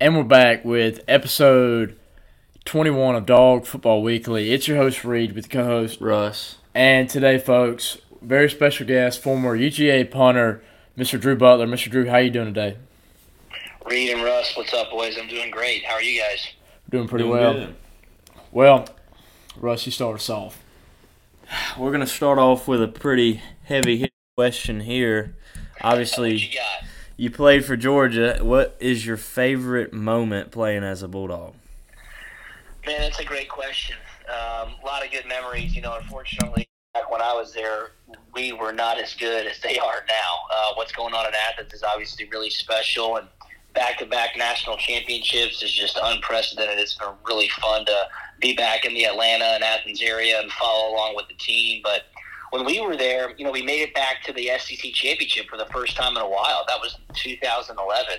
And we're back with episode 21 of Dog Football Weekly. It's your host, Reed, with co host Russ. And today, folks, very special guest, former UGA punter, Mr. Drew Butler. Mr. Drew, how you doing today? Reed and Russ, what's up, boys? I'm doing great. How are you guys? Doing pretty Doing well. good. Well, Russ, you start us off. We're gonna start off with a pretty heavy hit question here. What Obviously, you played for Georgia. What is your favorite moment playing as a Bulldog? Man, that's a great question. Um, a lot of good memories. You know, unfortunately, back when I was there, we were not as good as they are now. Uh, what's going on in Athens is obviously really special, and back-to-back national championships is just unprecedented. It's been really fun to be back in the Atlanta and Athens area and follow along with the team. But when we were there, you know, we made it back to the SEC championship for the first time in a while. That was 2011.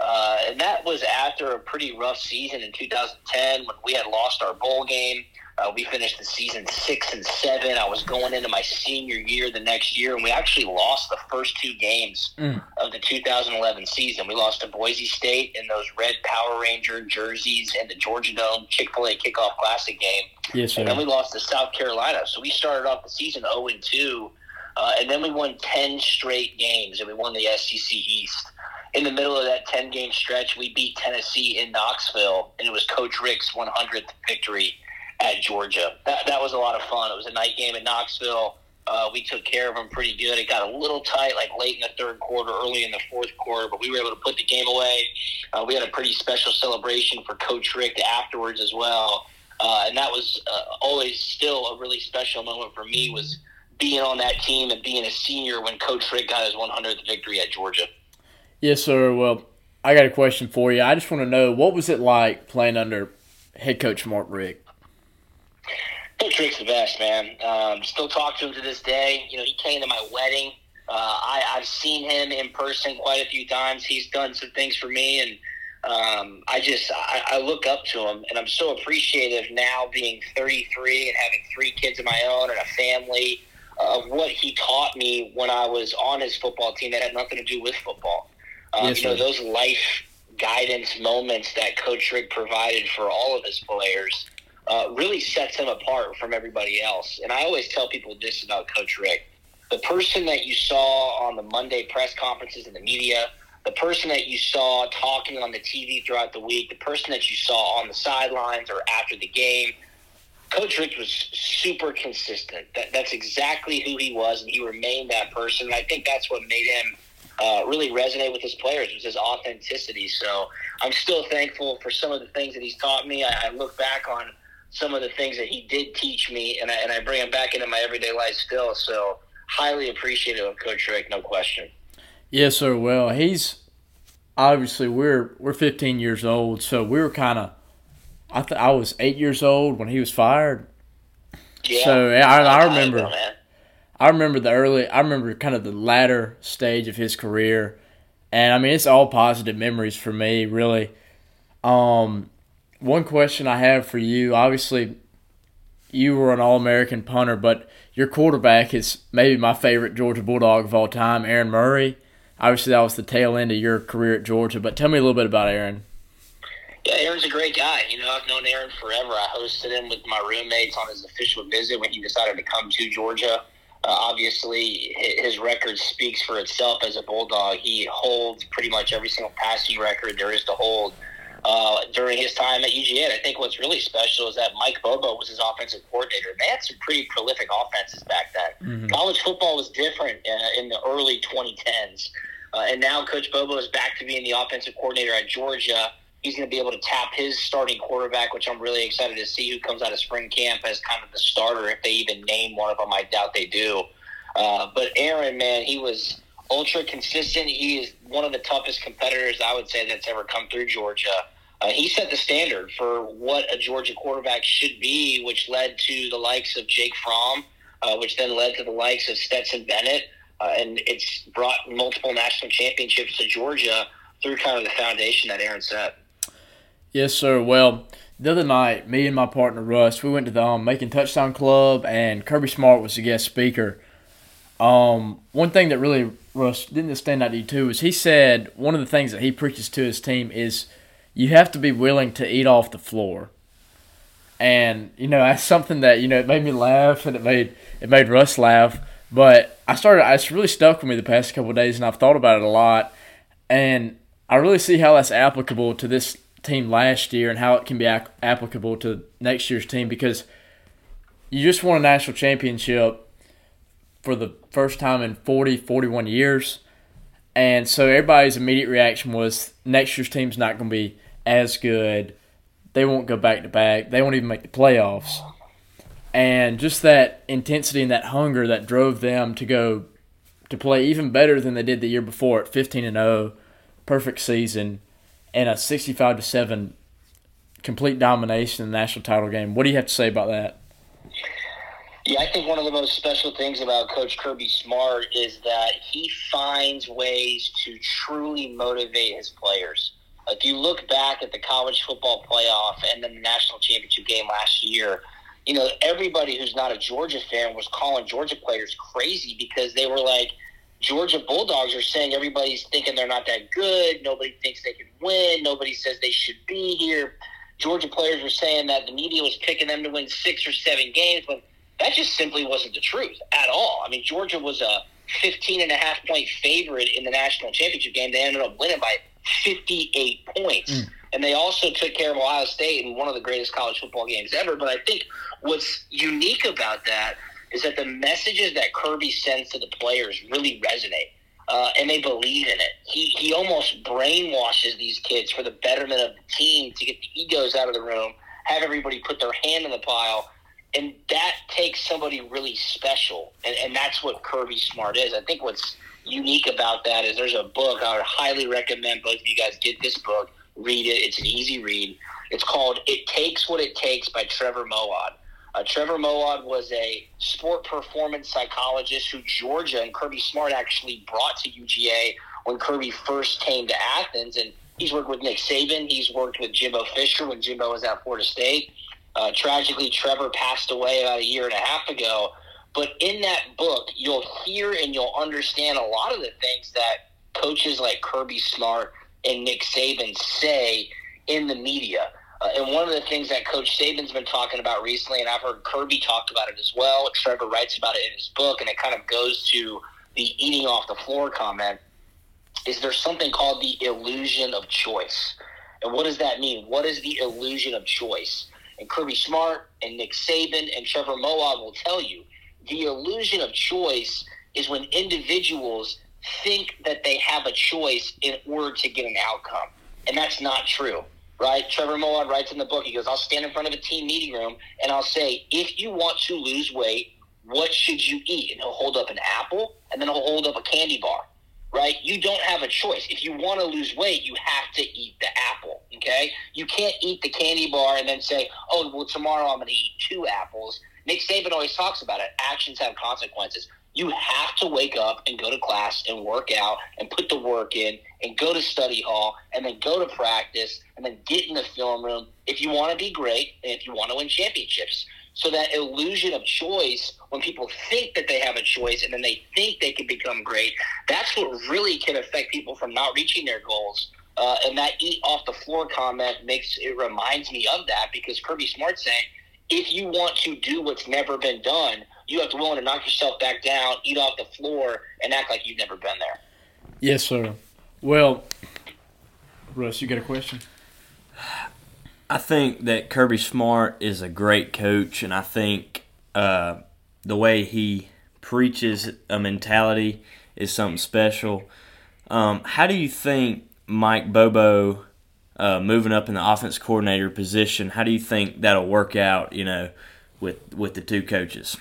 Uh, and that was after a pretty rough season in 2010 when we had lost our bowl game. Uh, we finished the season six and seven. I was going into my senior year the next year, and we actually lost the first two games Mm. of the 2011 season. We lost to Boise State in those red Power Ranger jerseys and the Georgia Dome Chick Fil A Kickoff Classic game. Yes, sir. And then we lost to South Carolina. So we started off the season 0 and 2. Uh, and then we won 10 straight games and we won the SEC East. In the middle of that 10 game stretch, we beat Tennessee in Knoxville, and it was Coach Richt's 100th victory at Georgia. That, that was a lot of fun. It was a night game in Knoxville. Uh, we took care of them pretty good. It got a little tight, like late in the third quarter, early in the fourth quarter, but we were able to put the game away. Uh, we had a pretty special celebration for Coach Richt afterwards as well. Uh, and that was uh, always still a really special moment for me was being on that team and being a senior when Coach Richt got his 100th victory at Georgia. Yes, sir. Well, I got a question for you. I just want to know what was it like playing under head coach Mark Richt? Coach Richt's the best, man. Um, still talk to him to this day. You know, he came to my wedding. Uh, I, I've seen him in person quite a few times. He's done some things for me, and um, I just I, I look up to him, and I'm so appreciative now, being 33 and having three kids of my own and a family, of what he taught me when I was on his football team that had nothing to do with football. Um, Yes, you know, those life guidance moments that Coach Richt provided for all of his players uh, really sets him apart from everybody else. And I always tell people this about Coach Richt. The person that you saw on the Monday press conferences in the media, the person that you saw talking on the TV throughout the week, the person that you saw on the sidelines or after the game, Coach Richt was super consistent. That, that's exactly who he was, and he remained that person. And I think that's what made him uh, really resonate with his players was his authenticity. So I'm still thankful for some of the things that he's taught me. I, I look back on some of the things that he did teach me, and I, and I bring them back into my everyday life still. So highly appreciative of Coach Richt, no question. Yes, sir. Well, he's obviously we're we're 15 years old, so we were kind of. I th- I was eight years old when he was fired. Yeah, So, yeah, I- I remember-. I remember the early. I remember kind of the latter stage of his career, and I mean it's all positive memories for me. Really. Um, one question I have for you. Obviously, you were an All-American punter, but your quarterback is maybe my favorite Georgia Bulldog of all time, Aaron Murray. Obviously, that was the tail end of your career at Georgia. But tell me a little bit about Aaron. Yeah, Aaron's a great guy. You know, I've known Aaron forever. I hosted him with my roommates on his official visit when he decided to come to Georgia. Uh, obviously, his record speaks for itself as a Bulldog. He holds pretty much every single passing record there is to hold uh, during his time at UGA. And I think what's really special is that Mike Bobo was his offensive coordinator. They had some pretty prolific offenses back then. College football was different uh, in the early 2010s. Uh, and now Coach Bobo is back to being the offensive coordinator at Georgia. He's going to be able to tap his starting quarterback, which I'm really excited to see who comes out of spring camp as kind of the starter. If they even name one of them, I doubt they do. Uh, but Aaron, man, he was ultra consistent. He is one of the toughest competitors I would say that's ever come through Georgia. Uh, he set the standard for what a Georgia quarterback should be, which led to the likes of Jake Fromm, uh, which then led to the likes of Stetson Bennett, uh, and it's brought multiple national championships to Georgia through kind of the foundation that Aaron set. Yes, sir. Well, the other night, me and my partner Russ, we went to the um, Macon Touchdown Club, and Kirby Smart was the guest speaker. Um, one thing that really Russ didn't stand out to you too is he said one of the things that he preaches to his team is you have to be willing to eat off the floor. And you know that's something that you know it made me laugh and it made it made Russ laugh. But I started it's really stuck with me the past couple days and I've thought about it a lot. And I really see how that's applicable to this team last year and how it can be ac- applicable to next year's team because you just won a national championship for the first time in 40, 41 years. And so everybody's immediate reaction was next year's team's not going to be as good. They won't go back to back. They won't even make the playoffs. And just that intensity and that hunger that drove them to go to play even better than they did the year before at 15 and 0, perfect season, and a 65 to 7 complete domination in the national title game. What do you have to say about that? Yeah, I think one of the most special things about Coach Kirby Smart is that he finds ways to truly motivate his players. If you look back at the college football playoff and then the national championship game last year, you know, everybody who's not a Georgia fan was calling Georgia players crazy because they were like, Georgia Bulldogs are saying everybody's thinking they're not that good. Nobody thinks they can win. Nobody says they should be here. Georgia players were saying that the media was picking them to win six or seven games, but that just simply wasn't the truth at all. I mean, Georgia was a 15 and a half point favorite in the national championship game. They ended up winning by 58 points. Mm. And they also took care of Ohio State in one of the greatest college football games ever. But I think what's unique about that is that the messages that Kirby sends to the players really resonate. Uh, and they believe in it. He, he almost brainwashes these kids for the betterment of the team to get the egos out of the room, have everybody put their hand in the pile, and that takes somebody really special. And, and that's what Kirby Smart is. I think what's unique about that is there's a book I would highly recommend both of you guys get this book read it. It's an easy read. It's called It Takes What It Takes by Trevor Moawad. Uh, Trevor Moawad was a sport performance psychologist who Georgia and Kirby Smart actually brought to UGA when Kirby first came to Athens. And he's worked with Nick Saban. He's worked with Jimbo Fisher when Jimbo was at Florida State. Uh, tragically, Trevor passed away about a year and a half ago. But in that book, you'll hear and you'll understand a lot of the things that coaches like Kirby Smart and Nick Saban say in the media. Uh, and one of the things that Coach Saban's been talking about recently, and I've heard Kirby talk about it as well. Trevor writes about it in his book, and it kind of goes to the eating off the floor comment. Is there something called the illusion of choice? And what does that mean? What is the illusion of choice? And Kirby Smart and Nick Saban and Trevor Moawad will tell you the illusion of choice is when individuals think that they have a choice in order to get an outcome. And that's not true, right? Trevor Moawad writes in the book, he goes, I'll stand in front of a team meeting room and I'll say, if you want to lose weight, what should you eat? And he'll hold up an apple and then he'll hold up a candy bar, right? You don't have a choice. If you want to lose weight, you have to eat the apple, okay? You can't eat the candy bar and then say, oh, well, tomorrow I'm going to eat two apples. Nick Saban always talks about it. Actions have consequences. You have to wake up and go to class and work out and put the work in and go to study hall and then go to practice and then get in the film room if you want to be great and if you want to win championships. So that illusion of choice, when people think that they have a choice and then they think they can become great, that's what really can affect people from not reaching their goals. Uh, and that eat off the floor comment makes it reminds me of that because Kirby Smart saying, if you want to do what's never been done, you have to willing to knock yourself back down, eat off the floor, and act like you've never been there. Yes, sir. Well, Russ, you got a question? I think that Kirby Smart is a great coach, and I think uh, the way he preaches a mentality is something special. Um, how do you think Mike Bobo uh, moving up in the offense coordinator position? How do you think that'll work out? You know, with with the two coaches.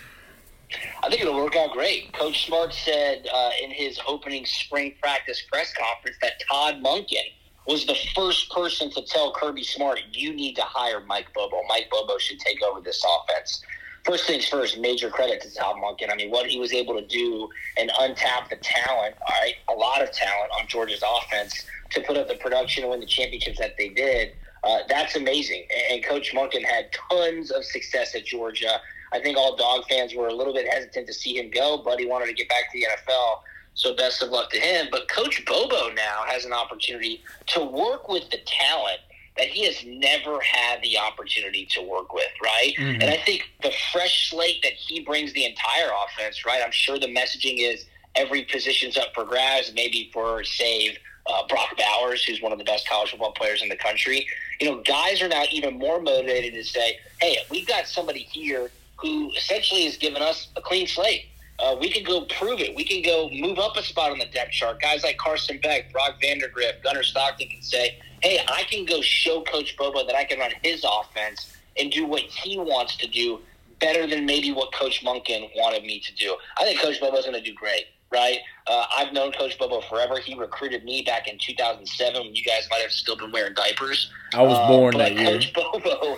I think it'll work out great. Coach Smart said uh, in his opening spring practice press conference that Todd Monken was the first person to tell Kirby Smart, you need to hire Mike Bobo. Mike Bobo should take over this offense. First things first, major credit to Todd Monken. I mean, what he was able to do and untap the talent, all right, a lot of talent on Georgia's offense to put up the production and win the championships that they did. Uh, that's amazing. And Coach Monken had tons of success at Georgia I think all dog fans were a little bit hesitant to see him go, but he wanted to get back to the NFL. So best of luck to him. But Coach Bobo now has an opportunity to work with the talent that he has never had the opportunity to work with, right? Mhm. And I think the fresh slate that he brings the entire offense, right? I'm sure the messaging is every position's up for grabs, maybe for save uh, Brock Bowers, who's one of the best college football players in the country. You know, guys are now even more motivated to say, hey, we've got somebody here who essentially has given us a clean slate. Uh, we can go prove it. We can go move up a spot on the depth chart. Guys like Carson Beck, Brock Vandagriff, Gunnar Stockton can say, hey, I can go show Coach Bobo that I can run his offense and do what he wants to do better than maybe what Coach Monken wanted me to do. I think Coach Bobo's going to do great, right? Uh, I've known Coach Bobo forever. He recruited me back in 2007 when you guys might have still been wearing diapers. I was Uh, born but that year. Coach Bobo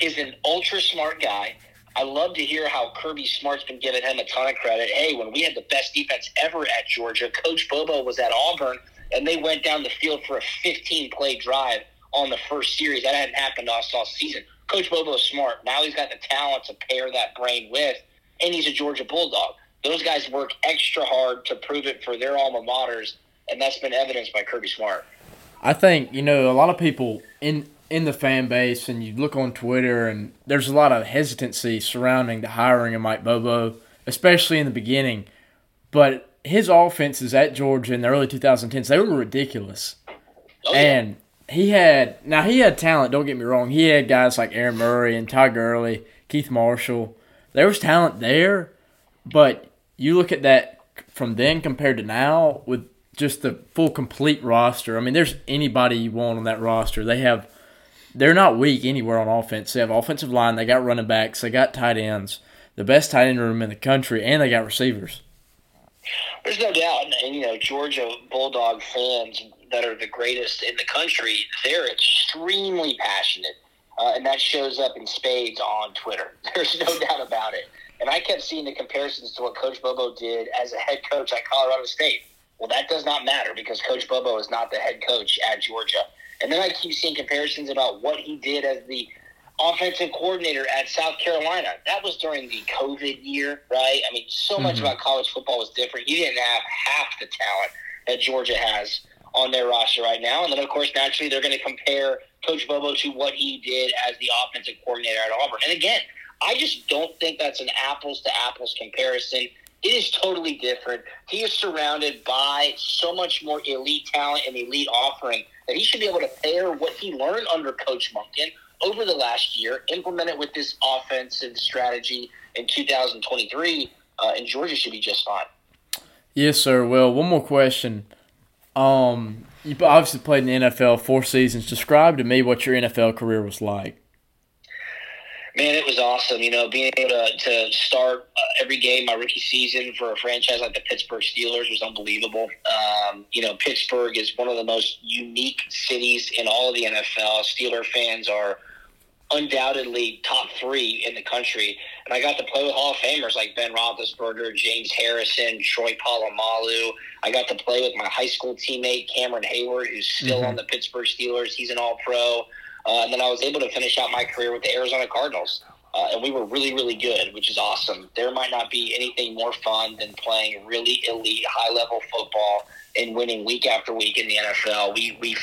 is an ultra smart guy. I love to hear how Kirby Smart's been giving him a ton of credit. Hey, when we had the best defense ever at Georgia, Coach Bobo was at Auburn, and they went down the field for a 15 play drive on the first series. That hadn't happened us all season. Coach Bobo's smart. Now he's got the talent to pair that brain with, and he's a Georgia Bulldog. Those guys work extra hard to prove it for their alma maters, and that's been evidenced by Kirby Smart. I think you know a lot of people in in the fan base, and you look on Twitter, and there's a lot of hesitancy surrounding the hiring of Mike Bobo, especially in the beginning. But his offenses at Georgia in the early 2010s, they were ridiculous. Oh, yeah. And he had now he had talent. Don't get me wrong. He had guys like Aaron Murray and Ty Gurley, Keith Marshall. There was talent there, but you look at that from then compared to now with just the full complete roster. I mean, there's anybody you want on that roster. They have. They're not weak anywhere on offense. They have offensive line. They got running backs. They got tight ends. The best tight end room in the country, and they got receivers. There's no doubt, and, you know Georgia Bulldog fans that are the greatest in the country. They're extremely passionate, uh, and that shows up in spades on Twitter. There's no doubt about it. And I kept seeing the comparisons to what Coach Bobo did as a head coach at Colorado State. Well, that does not matter because Coach Bobo is not the head coach at Georgia. And then I keep seeing comparisons about what he did as the offensive coordinator at South Carolina. That was during the COVID year, right? I mean, so much Mhm. about college football was different. You didn't have half the talent that Georgia has on their roster right now. And then, of course, naturally, they're going to compare Coach Bobo to what he did as the offensive coordinator at Auburn. And again, I just don't think that's an apples to apples comparison. It is totally different. He is surrounded by so much more elite talent and elite offering that he should be able to pair what he learned under Coach Monken over the last year, implement it with this offensive strategy in 2023, uh, and Georgia should be just fine. Yes, sir. Well, one more question. Um, you obviously played in the NFL four seasons. Describe to me what your NFL career was like. Man, it was awesome. You know, being able to, to start uh, every game my rookie season for a franchise like the Pittsburgh Steelers was unbelievable. Um, you know, Pittsburgh is one of the most unique cities in all of the NFL. Steeler fans are undoubtedly top three in the country. And I got to play with Hall of Famers like Ben Roethlisberger, James Harrison, Troy Polamalu. I got to play with my high school teammate Cameron Heyward, who's still Mhm. on the Pittsburgh Steelers. He's an All-Pro. Uh, and then I was able to finish out my career with the Arizona Cardinals. Uh, and we were really, really good, which is awesome. There might not be anything more fun than playing really elite, high level football and winning week after week in the NFL. We, we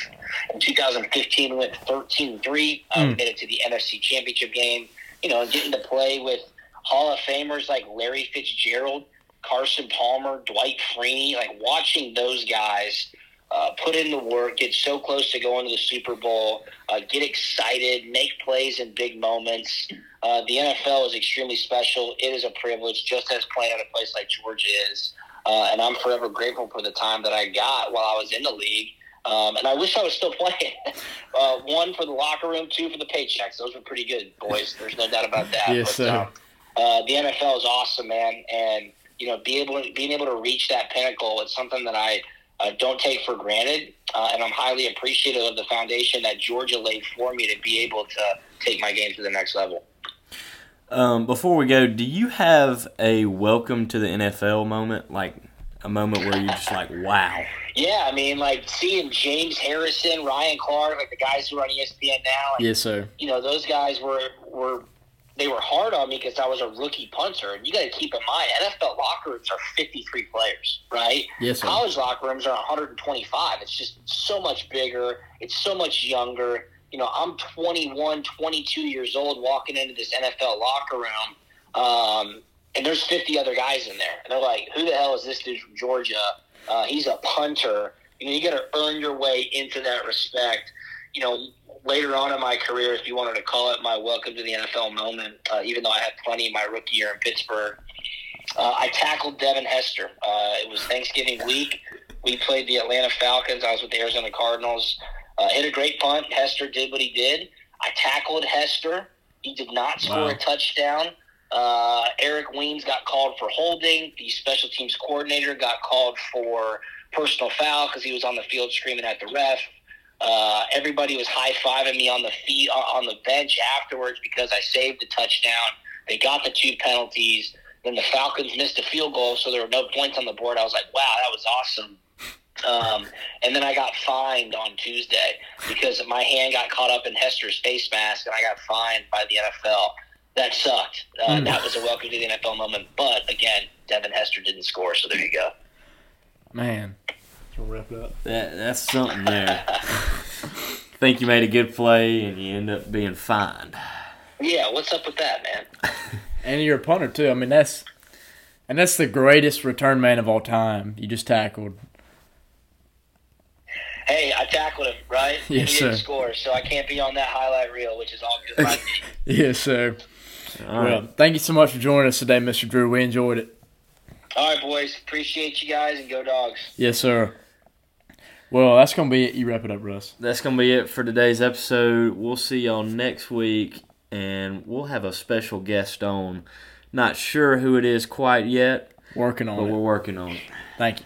in 2015 we went 13 3. Uh, We Mm. made it to the NFC Championship game. You know, and getting to play with Hall of Famers like Larry Fitzgerald, Carson Palmer, Dwight Freeney, like watching those guys uh, put in the work, get so close to going to the Super Bowl, uh, get excited, make plays in big moments. Uh, the NFL is extremely special. It is a privilege, just as playing at a place like Georgia is. Uh, and I'm forever grateful for the time that I got while I was in the league. Um, and I wish I was still playing. uh, one for the locker room, two for the paychecks. Those were pretty good, boys. There's no doubt about that. Yes, sir. um, uh, the NFL is awesome, man. And you know, be able being able to reach that pinnacle is something that I uh, don't take for granted, uh, and I'm highly appreciative of the foundation that Georgia laid for me to be able to take my game to the next level. Um, before we go, do you have a welcome to the NFL moment, like a moment where you're just like, wow? Yeah, I mean, like seeing James Harrison, Ryan Clark, like the guys who are on ESPN now, and, Yes, sir. you know, those guys were were they were hard on me because I was a rookie punter, and you got to keep in mind, NFL locker rooms are 53 players, right? Yes, sir. College locker rooms are 125. It's just so much bigger. It's so much younger. you know, I'm 21, 22 years old walking into this NFL locker room, um, and there's 50 other guys in there. And they're like, who the hell is this dude from Georgia? Uh, he's a punter. You know, you got to earn your way into that respect. You know, later on in my career, if you wanted to call it my welcome to the NFL moment, uh, even though I had plenty my rookie year in Pittsburgh, uh, I tackled Devin Hester. Uh, it was Thanksgiving week. We played the Atlanta Falcons. I was with the Arizona Cardinals. Uh, hit a great punt. Hester did what he did. I tackled Hester. He did not score wow. a touchdown. Uh, Eric Weems got called for holding. The special teams coordinator got called for personal foul because he was on the field screaming at the ref. Uh, everybody was high fiving me on the feet on the bench afterwards because I saved the touchdown. They got the two penalties. Then the Falcons missed a field goal, so there were no points on the board. I was like, wow, that was awesome. Um, and then I got fined on Tuesday because my hand got caught up in Hester's face mask, and I got fined by the NFL. That sucked. Uh, mm. That was a welcome to the NFL moment. But again, Devin Hester didn't score, so there you go. Man, we'll wrap it up. That that's something there. Think you made a good play, and you end up being fined. Yeah, what's up with that, man? and you're a punter too. I mean, that's and that's the greatest return man of all time. You just tackled. Hey, I tackled him, right? Yes, and he sir. didn't score, so I can't be on that highlight reel, which is all good by yes, sir. All well, right. thank you so much for joining us today, Mr. Drew. We enjoyed it. All right, boys. Appreciate you guys, and go dogs. Yes, sir. Well, that's gonna be it. You wrap it up, Russ. That's gonna be it for today's episode. We'll see y'all next week, and we'll have a special guest on. Not sure who it is quite yet, Working on but it. we're working on it. Thank you.